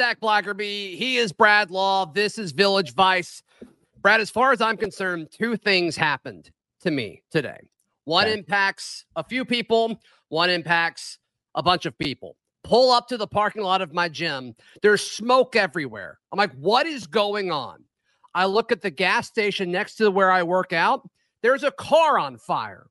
Zac Blackerby. He is Brad Law. This is Village Vice. Brad, as far as I'm concerned, two things happened to me today. One okay. impacts a few people, one impacts a bunch of people. Pull up to the parking lot of my gym. There's smoke everywhere. I'm like, what is going on? I look at the gas station next to where I work out. There's a car on fire.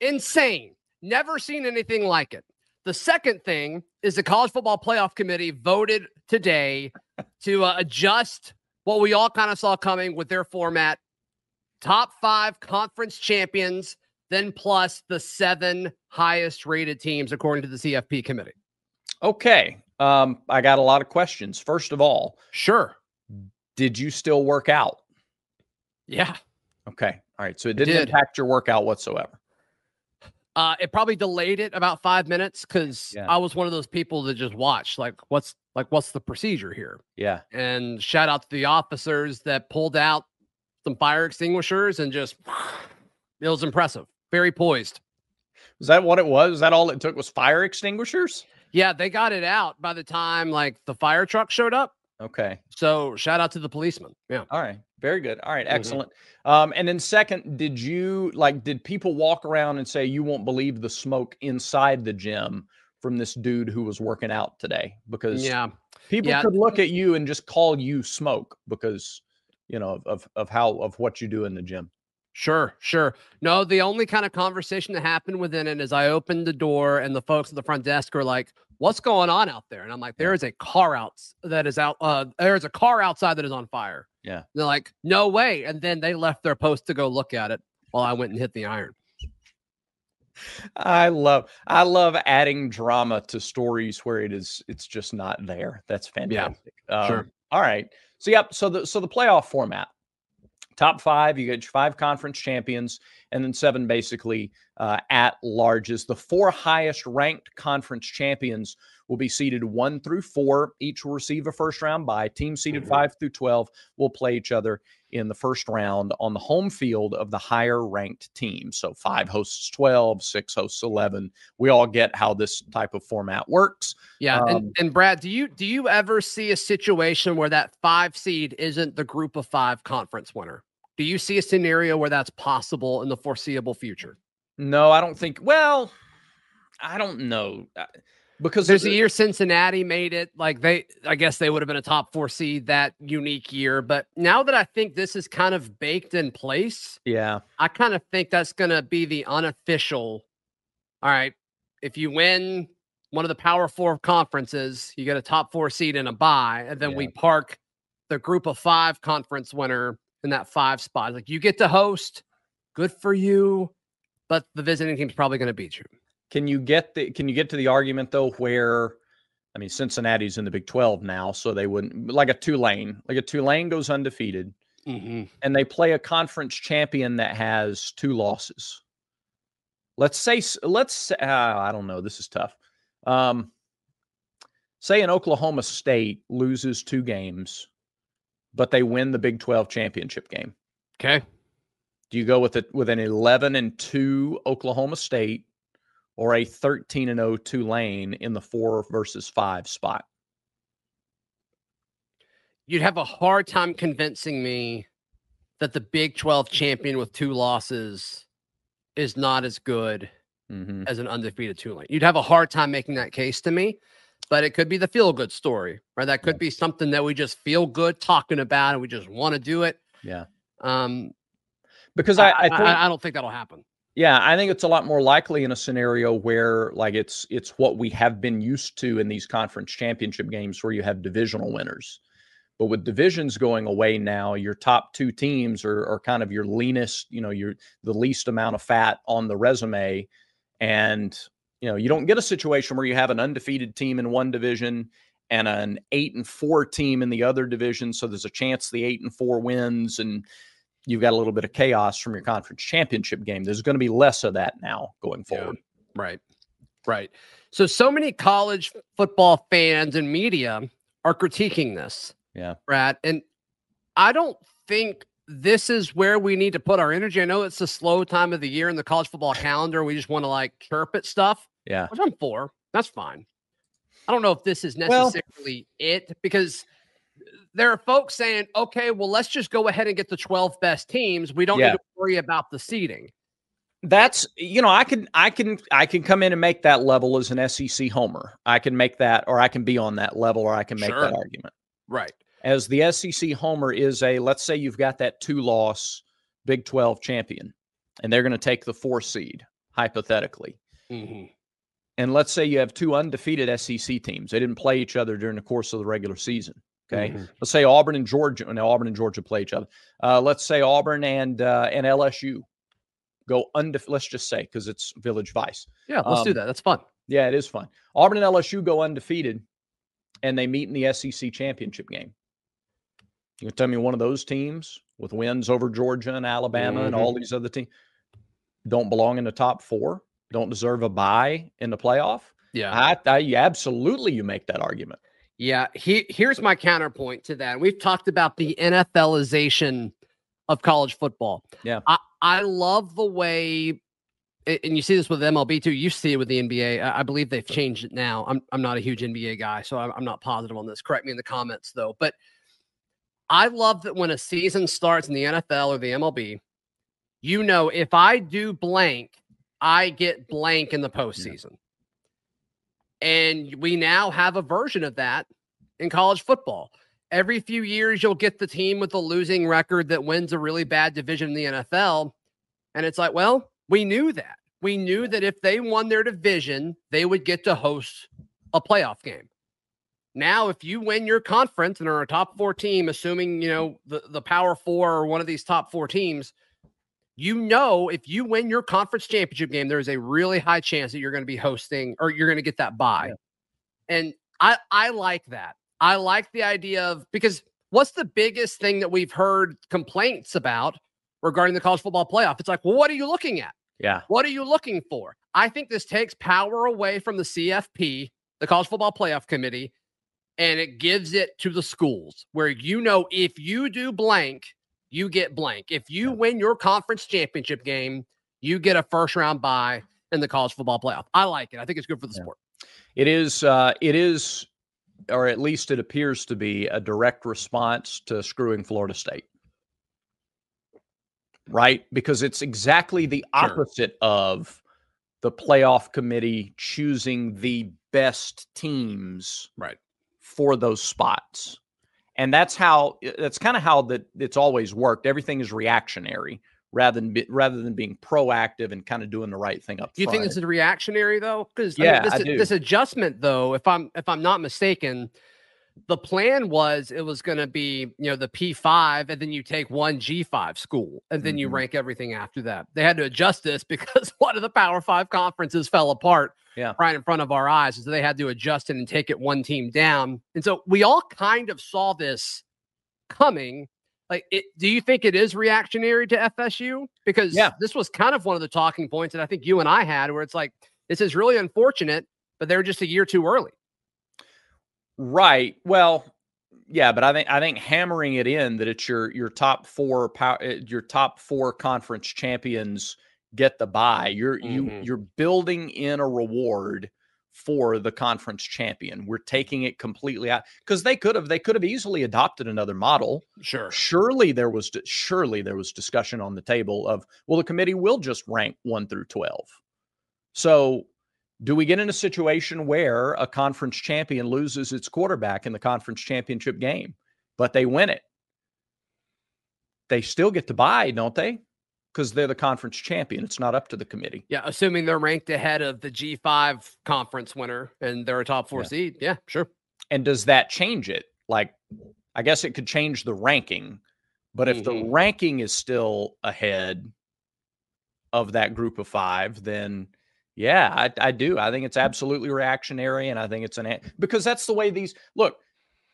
Insane. Never seen anything like it. The second thing is the College Football Playoff Committee voted today to uh, adjust what we all kind of saw coming with their format top five conference champions, then plus the seven highest rated teams, according to the CFP committee. Okay. Um, I got a lot of questions. First of all, sure. Did you still work out? Yeah. Okay. All right. So it didn't did. impact your workout whatsoever. Uh, it probably delayed it about five minutes because yeah. I was one of those people that just watched, like, what's like, what's the procedure here? Yeah. And shout out to the officers that pulled out some fire extinguishers and just, it was impressive. Very poised. Was that what it was? Was that all it took was fire extinguishers? Yeah, they got it out by the time like the fire truck showed up. Okay. So shout out to the policeman. Yeah. All right. Very good. All right. Mm-hmm. Excellent. Mm-hmm. Um, and then second, did you like did people walk around and say you won't believe the smoke inside the gym from this dude who was working out today? Because yeah, people yeah. could look at you and just call you smoke because you know of of how of what you do in the gym. Sure, sure. No, the only kind of conversation that happened within it is I opened the door and the folks at the front desk are like, "What's going on out there?" And I'm like, "There is a car out that is out. Uh, there is a car outside that is on fire." Yeah. And they're like, "No way!" And then they left their post to go look at it while I went and hit the iron. I love I love adding drama to stories where it is it's just not there. That's fantastic. Yeah, um, sure. All right. So yep. So the so the playoff format top five. You get five conference champions, and then seven basically uh, at larges. The four highest ranked conference champions will be seeded one through four. Each will receive a first round bye. Team seeded mm-hmm. five through 12 will play each other in the first round on the home field of the higher ranked team. So five hosts 12, six hosts 11. We all get how this type of format works. Yeah. Um, and, and Brad, do you, do you ever see a situation where that five seed isn't the group of five conference winner? Do you see a scenario where that's possible in the foreseeable future? No, I don't think. Well, I don't know because there's a year Cincinnati made it. Like they, I guess they would have been a top four seed that unique year. But now that I think this is kind of baked in place, yeah, I kind of think that's going to be the unofficial. All right, if you win one of the Power Four conferences, you get a top four seed and a bye, and then yeah. we park the Group of Five conference winner in that five spot. Like you get to host, good for you, but the visiting team's probably going to beat you. Can you get the can you get to the argument though where I mean Cincinnati's in the Big 12 now, so they wouldn't like a Tulane, like a Tulane goes undefeated mm-hmm. and they play a conference champion that has two losses. Let's say let's uh, I don't know, this is tough. Um say an Oklahoma State loses two games but they win the Big 12 championship game. Okay. Do you go with it with an 11 and 2 Oklahoma State or a 13 and 0 Tulane in the 4 versus 5 spot? You'd have a hard time convincing me that the Big 12 champion with two losses is not as good mm-hmm. as an undefeated Tulane. You'd have a hard time making that case to me but it could be the feel good story, right? That could yeah. be something that we just feel good talking about and we just want to do it. Yeah. Um, because I, I, I, I, don't think that'll happen. Yeah, I think it's a lot more likely in a scenario where like it's it's what we have been used to in these conference championship games where you have divisional winners. But with divisions going away now, your top two teams are, are kind of your leanest, you know, your the least amount of fat on the resume. And you know, you don't get a situation where you have an undefeated team in one division and an eight and four team in the other division. So there's a chance the eight and four wins and you've got a little bit of chaos from your conference championship game. There's going to be less of that now going forward. Yeah, right. Right. So, so many college football fans and media are critiquing this. Yeah. Brad. And I don't think this is where we need to put our energy. I know it's a slow time of the year in the college football calendar. We just want to like chirp at stuff. Yeah. Which I'm for. That's fine. I don't know if this is necessarily well, it because there are folks saying, okay, well, let's just go ahead and get the 12 best teams. We don't yeah. need to worry about the seeding. That's you know I can I can I can come in and make that level as an SEC homer. I can make that, or I can be on that level, or I can make sure. that argument. Right. As the SEC homer is a let's say you've got that two loss Big 12 champion, and they're going to take the four seed hypothetically. Mm-hmm. And let's say you have two undefeated SEC teams. They didn't play each other during the course of the regular season. Okay. Mm-hmm. Let's say Auburn and Georgia. Now Auburn and Georgia play each other. Uh, let's say Auburn and uh, and LSU go undefeated. Let's just say because it's Village Vice. Yeah, let's um, do that. That's fun. Yeah, it is fun. Auburn and LSU go undefeated, and they meet in the SEC championship game. You can tell me one of those teams with wins over Georgia and Alabama mm-hmm. and all mm-hmm. these other teams don't belong in the top four, don't deserve a bye in the playoff. Yeah, I, I absolutely you make that argument. Yeah, he, here's my counterpoint to that. We've talked about the NFLization of college football. Yeah, I, I love the way, and you see this with MLB too. You see it with the NBA. I believe they've changed it now. I'm I'm not a huge NBA guy, so I'm, I'm not positive on this. Correct me in the comments though, but I love that when a season starts in the NFL or the MLB, you know, if I do blank, I get blank in the postseason. And we now have a version of that in college football. Every few years, you'll get the team with a losing record that wins a really bad division in the NFL. And it's like, well, we knew that. We knew that if they won their division, they would get to host a playoff game. Now, if you win your conference and are a top four team, assuming you know the, the power four or one of these top four teams, you know if you win your conference championship game, there's a really high chance that you're going to be hosting or you're going to get that bye. Yeah. And I I like that. I like the idea of because what's the biggest thing that we've heard complaints about regarding the college football playoff? It's like, well, what are you looking at? Yeah. What are you looking for? I think this takes power away from the CFP, the College Football Playoff Committee, and it gives it to the schools where you know if you do blank, you get blank. If you win your conference championship game, you get a first round bye in the college football playoff. I like it. I think it's good for the yeah. sport. It is. Uh, it is, or at least it appears to be a direct response to screwing Florida State. Right, because it's exactly the opposite sure. of the playoff committee choosing the best teams. Right for those spots. And that's how uh, that's kind of how that it's always worked. Everything is reactionary rather than be, rather than being proactive and kind of doing the right thing up. Front. Do you front. think this is reactionary though? Because yeah, I mean, this, this adjustment though, if I'm if I'm not mistaken, the plan was it was going to be you know the P5 and then you take one G5 school and then mm-hmm. you rank everything after that. They had to adjust this because one of the Power 5 conferences fell apart yeah. right in front of our eyes. So they had to adjust it and take it one team down. And so we all kind of saw this coming. Like, it, do you think it is reactionary to FSU? Because yeah. this was kind of one of the talking points that I think you and I had, where it's like, this is really unfortunate, but they're just a year too early. Right. Well, yeah, but I think I think hammering it in that it's your your top four power eh, your top four conference champions get the bye. You're mm-hmm. you you're building in a reward for the conference champion. We're taking it completely out because they could have they could have easily adopted another model. Sure. Surely there was surely there was discussion on the table of well the committee will just rank 1 through 12. So do we get in a situation where a conference champion loses its quarterback in the conference championship game, but they win it? They still get to buy, don't they? because they're the conference champion. It's not up to the committee. Yeah, assuming they're ranked ahead of the G5 conference winner and they're a top four yeah. seed. Yeah, sure. And does that change it? Like, I guess it could change the ranking, but if mm-hmm. the ranking is still ahead of that group of five, then yeah, I, I do. I think it's absolutely reactionary, and I think it's an because that's the way these look.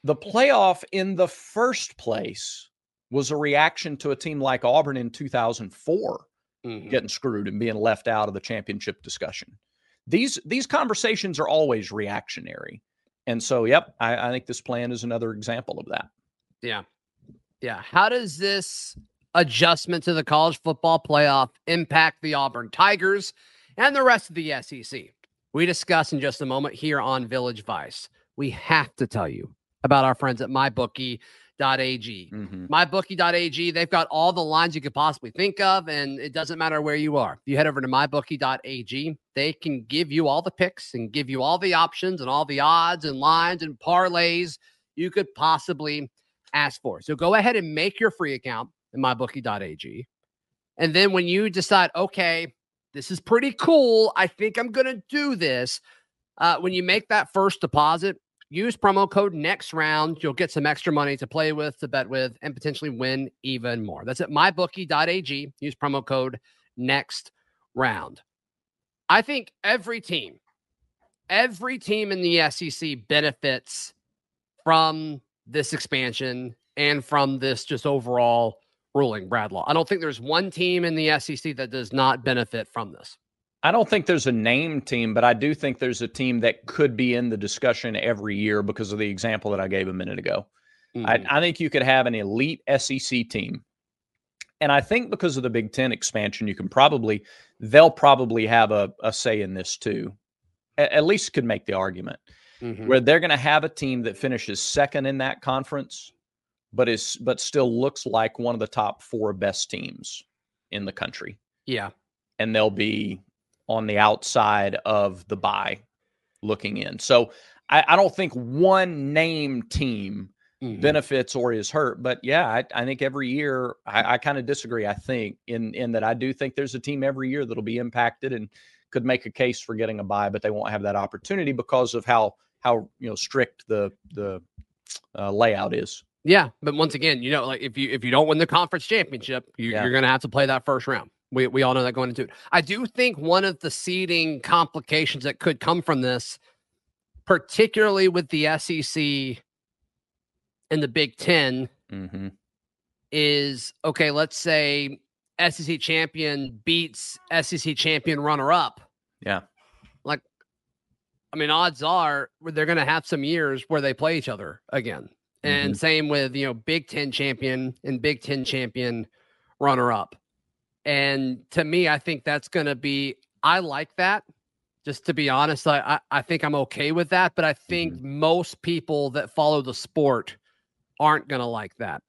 The playoff in the first place was a reaction to a team like Auburn in 2004 mm-hmm. getting screwed and being left out of the championship discussion. These these conversations are always reactionary. And so, yep, I, I think this plan is another example of that. Yeah. Yeah. How does this adjustment to the college football playoff impact the Auburn Tigers and the rest of the SEC? we discuss in just a moment here on Village Vice. We have to tell you about our friends at mybookie.ag. Mhm. MyBookie.ag, they've got all the lines you could possibly think of, and it doesn't matter where you are. If you head over to MyBookie.ag, they can give you all the picks and give you all the options and all the odds and lines and parlays you could possibly ask for. So go ahead and make your free account in MyBookie.ag. And then when you decide, okay, this is pretty cool, I think I'm going to do this. Uh, when you make that first deposit, use promo code next round. You'll get some extra money to play with, to bet with, and potentially win even more. That's at mybookie.ag. Use promo code next round. I think every team, every team in the SEC benefits from this expansion and from this just overall ruling, Brad Law. I don't think there's one team in the SEC that does not benefit from this. I don't think there's a name team, but I do think there's a team that could be in the discussion every year because of the example that I gave a minute ago. Mhm. I, I think you could have an elite SEC team. And I think because of the Big Ten expansion, you can probably, they'll probably have a, a say in this too. A- at least could make the argument Mhm. where they're going to have a team that finishes second in that conference, but is, but still looks like one of the top four best teams in the country. yeah. And they'll be on the outside of the bye looking in. So I, I don't think one name team Mhm. benefits or is hurt. But yeah, I, I think every year I, I kind of disagree. I think in in that I do think there's a team every year that'll be impacted and could make a case for getting a bye, but they won't have that opportunity because of how how you know strict the the uh, layout is. Yeah, but once again, you know, like if you if you don't win the conference championship, you, Yeah. you're going to have to play that first round. We we all know that going into it. I do think one of the seeding complications that could come from this, particularly with the SEC and the Big Ten, Mm-hmm. is okay. Let's say SEC champion beats SEC champion runner up. Yeah. Like, I mean, odds are they're going to have some years where they play each other again. Mm-hmm. And same with, you know, Big Ten champion and Big Ten champion runner up. And to me, I think that's going to be, I like that. Just to be honest, I, I, I think I'm okay with that. But I think mm-hmm. most people that follow the sport aren't going to like that.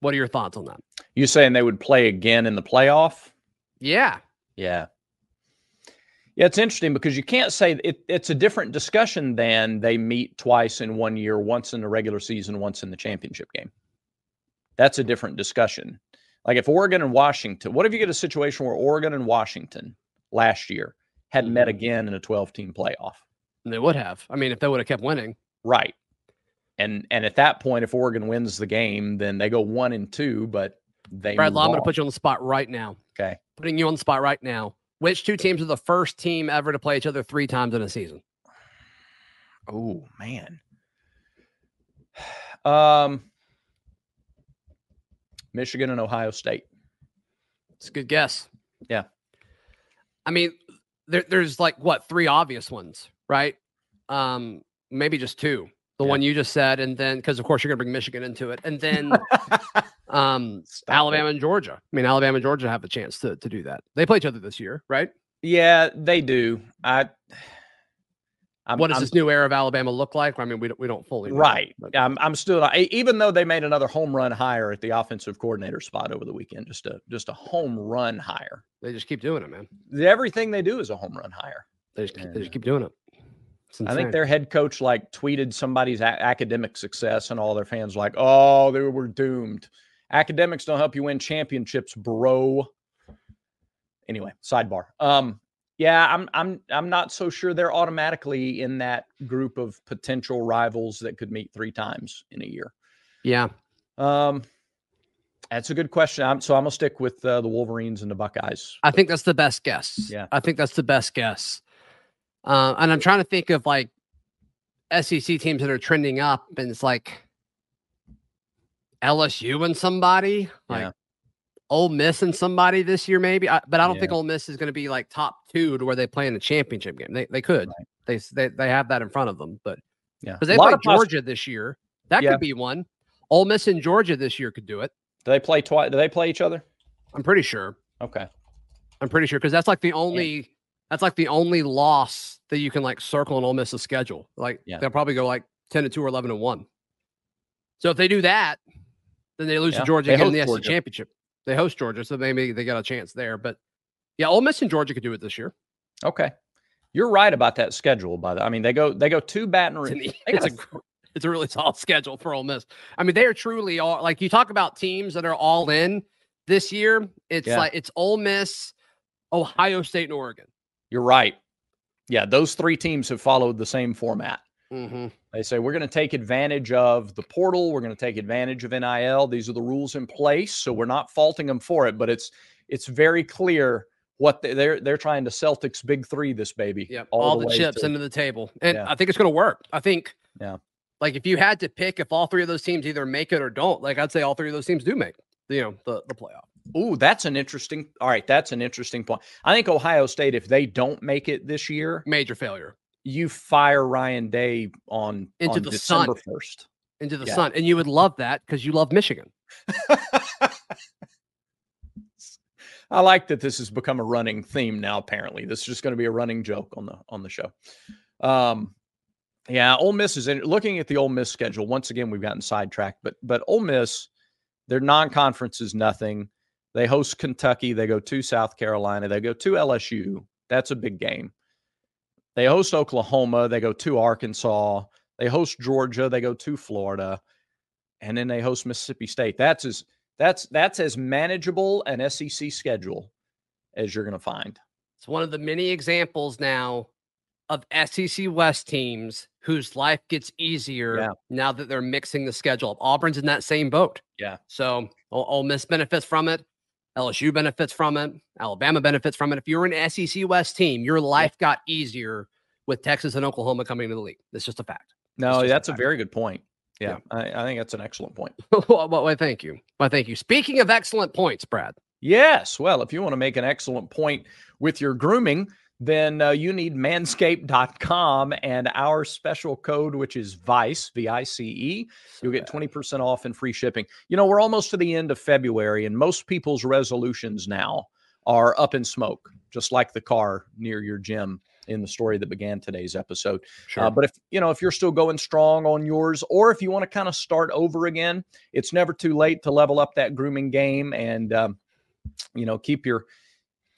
What are your thoughts on that? You saying they would play again in the playoff? Yeah. Yeah. Yeah, it's interesting because you can't say it, it's a different discussion than they meet twice in one year, once in the regular season, once in the championship game. That's a different discussion. Like if Oregon and Washington, what if you get a situation where Oregon and Washington last year had met Mhm. again in a 12 team playoff? They would have. I mean, if they would have kept winning. Right. And and at that point, if Oregon wins the game, then they go one and two, but they Brad, move I'm going to put you on the spot right now. Okay. Putting you on the spot right now. Which two teams are the first team ever to play each other three times in a season? Oh man. Um Michigan and Ohio State. It's a good guess. Yeah. I mean, there, there's like what three obvious ones, right? Um, maybe just two. The Yeah. one you just said, and then because of course you're going to bring Michigan into it, and then um, Stop it. Alabama and Georgia. I mean, Alabama and Georgia have a chance to to do that. They play each other this year, right? Yeah, they do. I I'm, what does I'm- this new era of Alabama look like? I mean, we don't we don't fully know, right. but- I'm I'm still not, even though they made another home run hire at the offensive coordinator spot over the weekend, just a just a home run hire. They just keep doing it, man. Everything they do is a home run hire. They just, keep they just keep doing it. I think their head coach like tweeted somebody's a- academic success, and all their fans like, "Oh, they were doomed." Academics don't help you win championships, bro. Anyway, sidebar. Um, yeah, I'm I'm I'm not so sure they're automatically in that group of potential rivals that could meet three times in a year. yeah. Um, that's a good question. I'm, so I'm gonna stick with uh, the Wolverines and the Buckeyes. I think that's the best guess. Yeah. I think that's the best guess. Uh, and I'm trying to think of like SEC teams that are trending up, and it's like LSU and somebody, like Yeah. Ole Miss and somebody this year, maybe. I, but I don't think Yeah. Ole Miss is going to be like top two to where they play in a championship game. They they could. Right. They, they they have that in front of them, but Yeah, because they play of poss- Georgia this year, that Yeah. could be one. Ole Miss and Georgia this year could do it. Do they play twice? Do they play each other? I'm pretty sure. Okay. I'm pretty sure because that's like the only That's like the only loss that you can like circle on Ole Miss's schedule. Like they'll probably go like 10 to 2 or 11 to 1. So if they do that, then they lose Yeah, to Georgia they again in the SEC championship. They host Georgia, so maybe they got a chance there. But yeah, Ole Miss and Georgia could do it this year. Okay. You're right about that schedule, by the I mean, they go they go to Baton It's, Rouge. it's a a- it's a really solid schedule for Ole Miss. I mean, they are truly all like you talk about teams that are all in this year. It's Yeah. like it's Ole Miss, Ohio State, and Oregon. You're right. Yeah, those three teams have followed the same format. Mm-hmm. They say we're going to take advantage of the portal. We're going to take advantage of NIL. These are the rules in place, so we're not faulting them for it. But it's it's very clear what they, they're they're trying to Celtics big three this baby. Yep, all, the, way chips to- into the table, and Yeah. I think it's going to work. I think, Yeah. like if you had to pick, if all three of those teams either make it or don't, like I'd say all three of those teams do make, you know, the the playoff. Ooh, that's an interesting. All right, that's an interesting point. I think Ohio State, if they don't make it this year, Major failure you fire Ryan Day on Into on the sun. December first. into the Yeah. sun, and you would love that because you love Michigan. I like that this has become a running theme now. Apparently, this is just going to be a running joke on the on the show. Um, yeah, Ole Miss is in, looking at the Ole Miss schedule. Once again, we've gotten sidetracked, but but Ole Miss, their non-conference is nothing. They host Kentucky. They go to South Carolina. They go to LSU. That's a big game. They host Oklahoma. They go to Arkansas. They host Georgia. They go to Florida, and then they host Mississippi State. That's as that's that's as manageable an SEC schedule as you're going to find. It's one of the many examples now of SEC West teams whose life gets easier Yeah. now that they're mixing the schedule. Auburn's in that same boat. Yeah. So Ole Ole Miss benefits from it. LSU benefits from it. Alabama benefits from it. If you're an SEC West team, your life got easier with Texas and Oklahoma coming into the league. That's just a fact. No, just a that's a very good point. Yeah, Yeah. I, I think that's an excellent point. well, well, thank you. Well, thank you. Speaking of excellent points, Brad. Yes. Well, if you want to make an excellent point with your grooming, then uh, you need manscaped.com and our special code, which is VICE, V I C E. You'll get 20% off and free shipping. You know, we're almost to the end of February, and most people's resolutions now are up in smoke, just like the car near your gym in the story that began today's episode. Sure. Uh, but if you know if you're still going strong on yours, or if you want to kind of start over again, it's never too late to level up that grooming game and um, you know keep your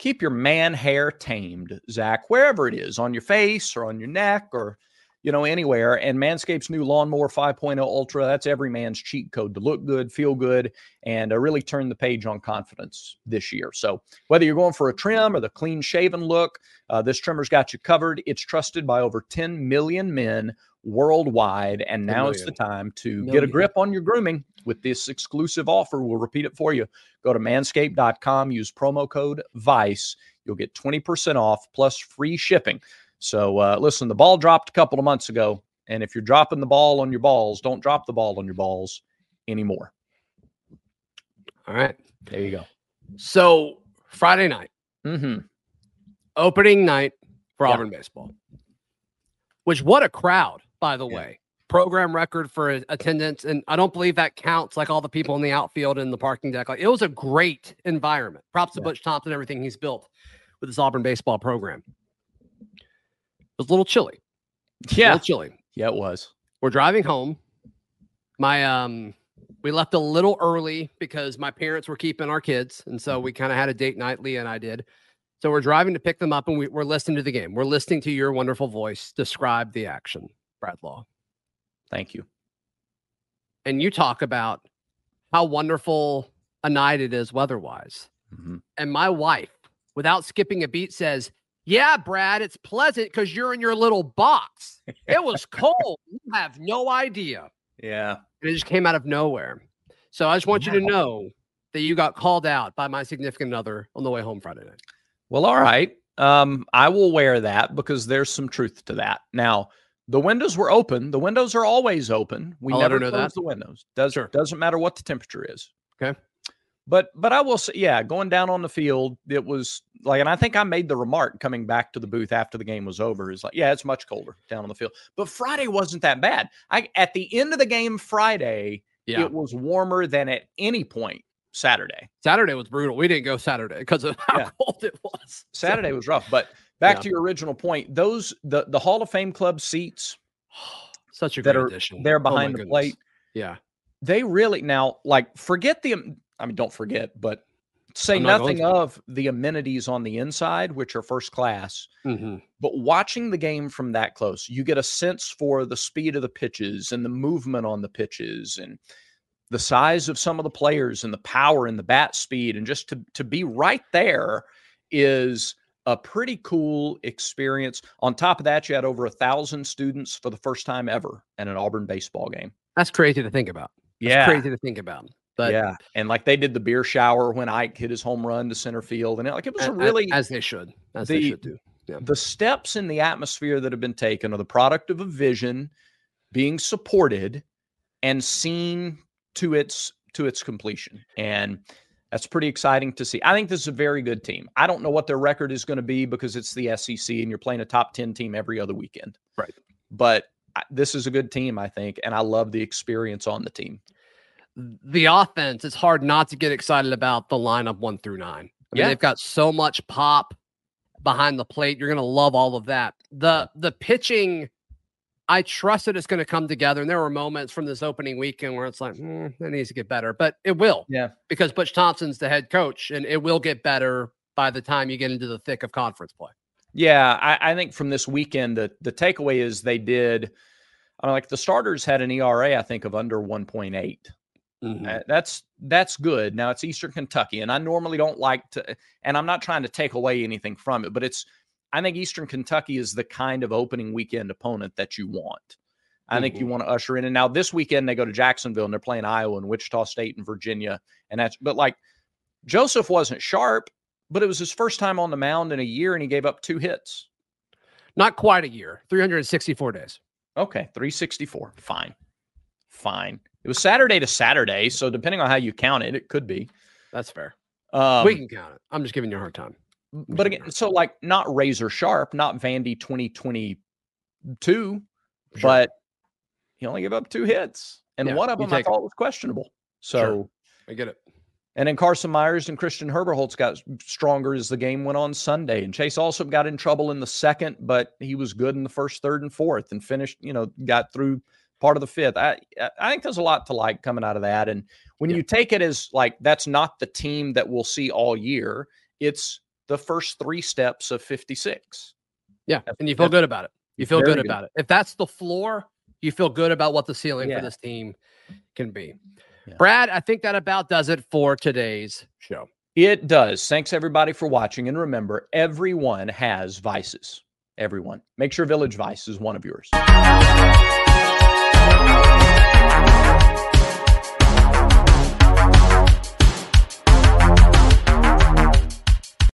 keep your man hair tamed, Zac, wherever it is on your face or on your neck or you know anywhere. And Manscaped's new Lawnmower 5.0 Ultra that's every man's cheat code to look good, feel good, and uh, really turn the page on confidence this year. So whether you're going for a trim or the clean shaven look. Uh, this trimmer's got you covered. It's trusted by over 10 million men worldwide. And now is the time to get a grip on your grooming with this exclusive offer. We'll repeat it for you. Go to manscaped.com, use promo code VICE. You'll get 20% off plus free shipping. So, uh, listen, the ball dropped a couple of months ago. And if you're dropping the ball on your balls, don't drop the ball on your balls anymore. All right. There you go. So Friday night, hmm opening night for Yeah. Auburn baseball. Which what a crowd, by the Yeah. way. Program record for attendance, and I don't believe that counts. Like all the people in the outfield and the parking deck, like it was a great environment. Props to Yeah. Butch Thompson, everything he's built with this Auburn baseball program. It was a little chilly. A Yeah. little chilly. Yeah, it was. We're driving home. My um we left a little early because my parents were keeping our kids. And so we kind of had a date night, Leah and I did. So we're driving to pick them up and we, we're listening to the game. We're listening to your wonderful voice describe the action, Brad Law. Thank you. And you talk about how wonderful a night it is weather-wise. Mhm. And my wife, without skipping a beat, says, Yeah, Brad, it's pleasant because you're in your little box. It was cold. you have no idea. Yeah. and it just came out of nowhere. So I just want you to know that you got called out by my significant other on the way home Friday night. Well, all right. Um, I will wear that because there's some truth to that. Now, the windows were open. The windows are always open. We I'll never know close that. the windows. Does Sure. doesn't matter what the temperature is. Okay. But but I will say, yeah, going down on the field, it was like, and I think I made the remark coming back to the booth after the game was over. Is like, yeah, it's much colder down on the field. But Friday wasn't that bad. I at the end of the game Friday, Yeah. it was warmer than at any point Saturday. Saturday was brutal. We didn't go Saturday because of how Yeah. cold it was. Saturday was rough, but back Yeah. to your original point, those the the Hall of Fame club seats Such a that great are addition. there Oh behind the goodness. plate, Yeah. they really now like forget the I mean don't forget, but say not nothing of the amenities on the inside, which are first class. hmm But watching the game from that close, you get a sense for the speed of the pitches and the movement on the pitches and the size of some of the players and the power and the bat speed. And just to, to be right there is a pretty cool experience. On top of that, you had over a thousand students for the first time ever at an Auburn baseball game. That's crazy to think about. That's crazy to think about. But yeah. And like they did the beer shower when Ike hit his home run to center field. And it, like it was really as they should, as they should do. the steps in the atmosphere that have been taken are the product of a vision being supported and seen to its to its completion and that's pretty exciting to see. I think this is a very good team. I don't know what their record is going to be because it's the SEC and you're playing a top 10 team every other weekend. Right. But this is a good team, I think, and I love the experience on the team. The offense, it's hard not to get excited about the lineup one through nine. I mean, Yeah. they've got so much pop behind the plate. You're gonna love all of that. The the pitching, I trust that it's gonna come together. And there were moments from this opening weekend where it's like, hmm, it needs to get better, but it will. Yeah. because Butch Thompson's the head coach, and it will get better by the time you get into the thick of conference play. Yeah, I, I think from this weekend, the the takeaway is they did. I mean, like the starters had an ERA, I think, of under 1.8. Mm-hmm. Uh, that's that's good. Now it's Eastern Kentucky, and I normally don't like to, and I'm not trying to take away anything from it, but it's. I think Eastern Kentucky is the kind of opening weekend opponent that you want. I think you want to usher in. And now this weekend they go to Jacksonville and they're playing Iowa and Wichita State and Virginia, and that's. But like Joseph wasn't sharp, but it was his first time on the mound in a year, and he gave up two hits. Not quite a year, 364 days. Okay, 364. Fine. Fine. It was Saturday to Saturday, so depending on how you count it, it could be. That's fair. Um, we can count it. I'm just giving you a hard time. but again, so like not razor sharp, not Vandy 2022, Sure. but he only gave up two hits, and Yeah, one of them I take it. thought was questionable. So, Sure. I get it. and then Carson Myers and Christian Herberholz got stronger as the game went on Sunday, and Chase also got in trouble in the second, but he was good in the first, third, and fourth, and finished. You know, got through part of the fifth. I I- think there's a lot to like coming out of that, and when Yeah. you take it as like that's not the team that we'll see all year, it's the first three steps of 56. Yeah, That's- and you feel good about it. You feel good good. about it. If that's the floor, you feel good about what the ceiling Yeah. for this team can be. Yeah. Brad, I think that about does it for today's show. It does. Thanks everybody for watching, and remember, everyone has vices. Everyone. Make sure Village Vice is one of yours.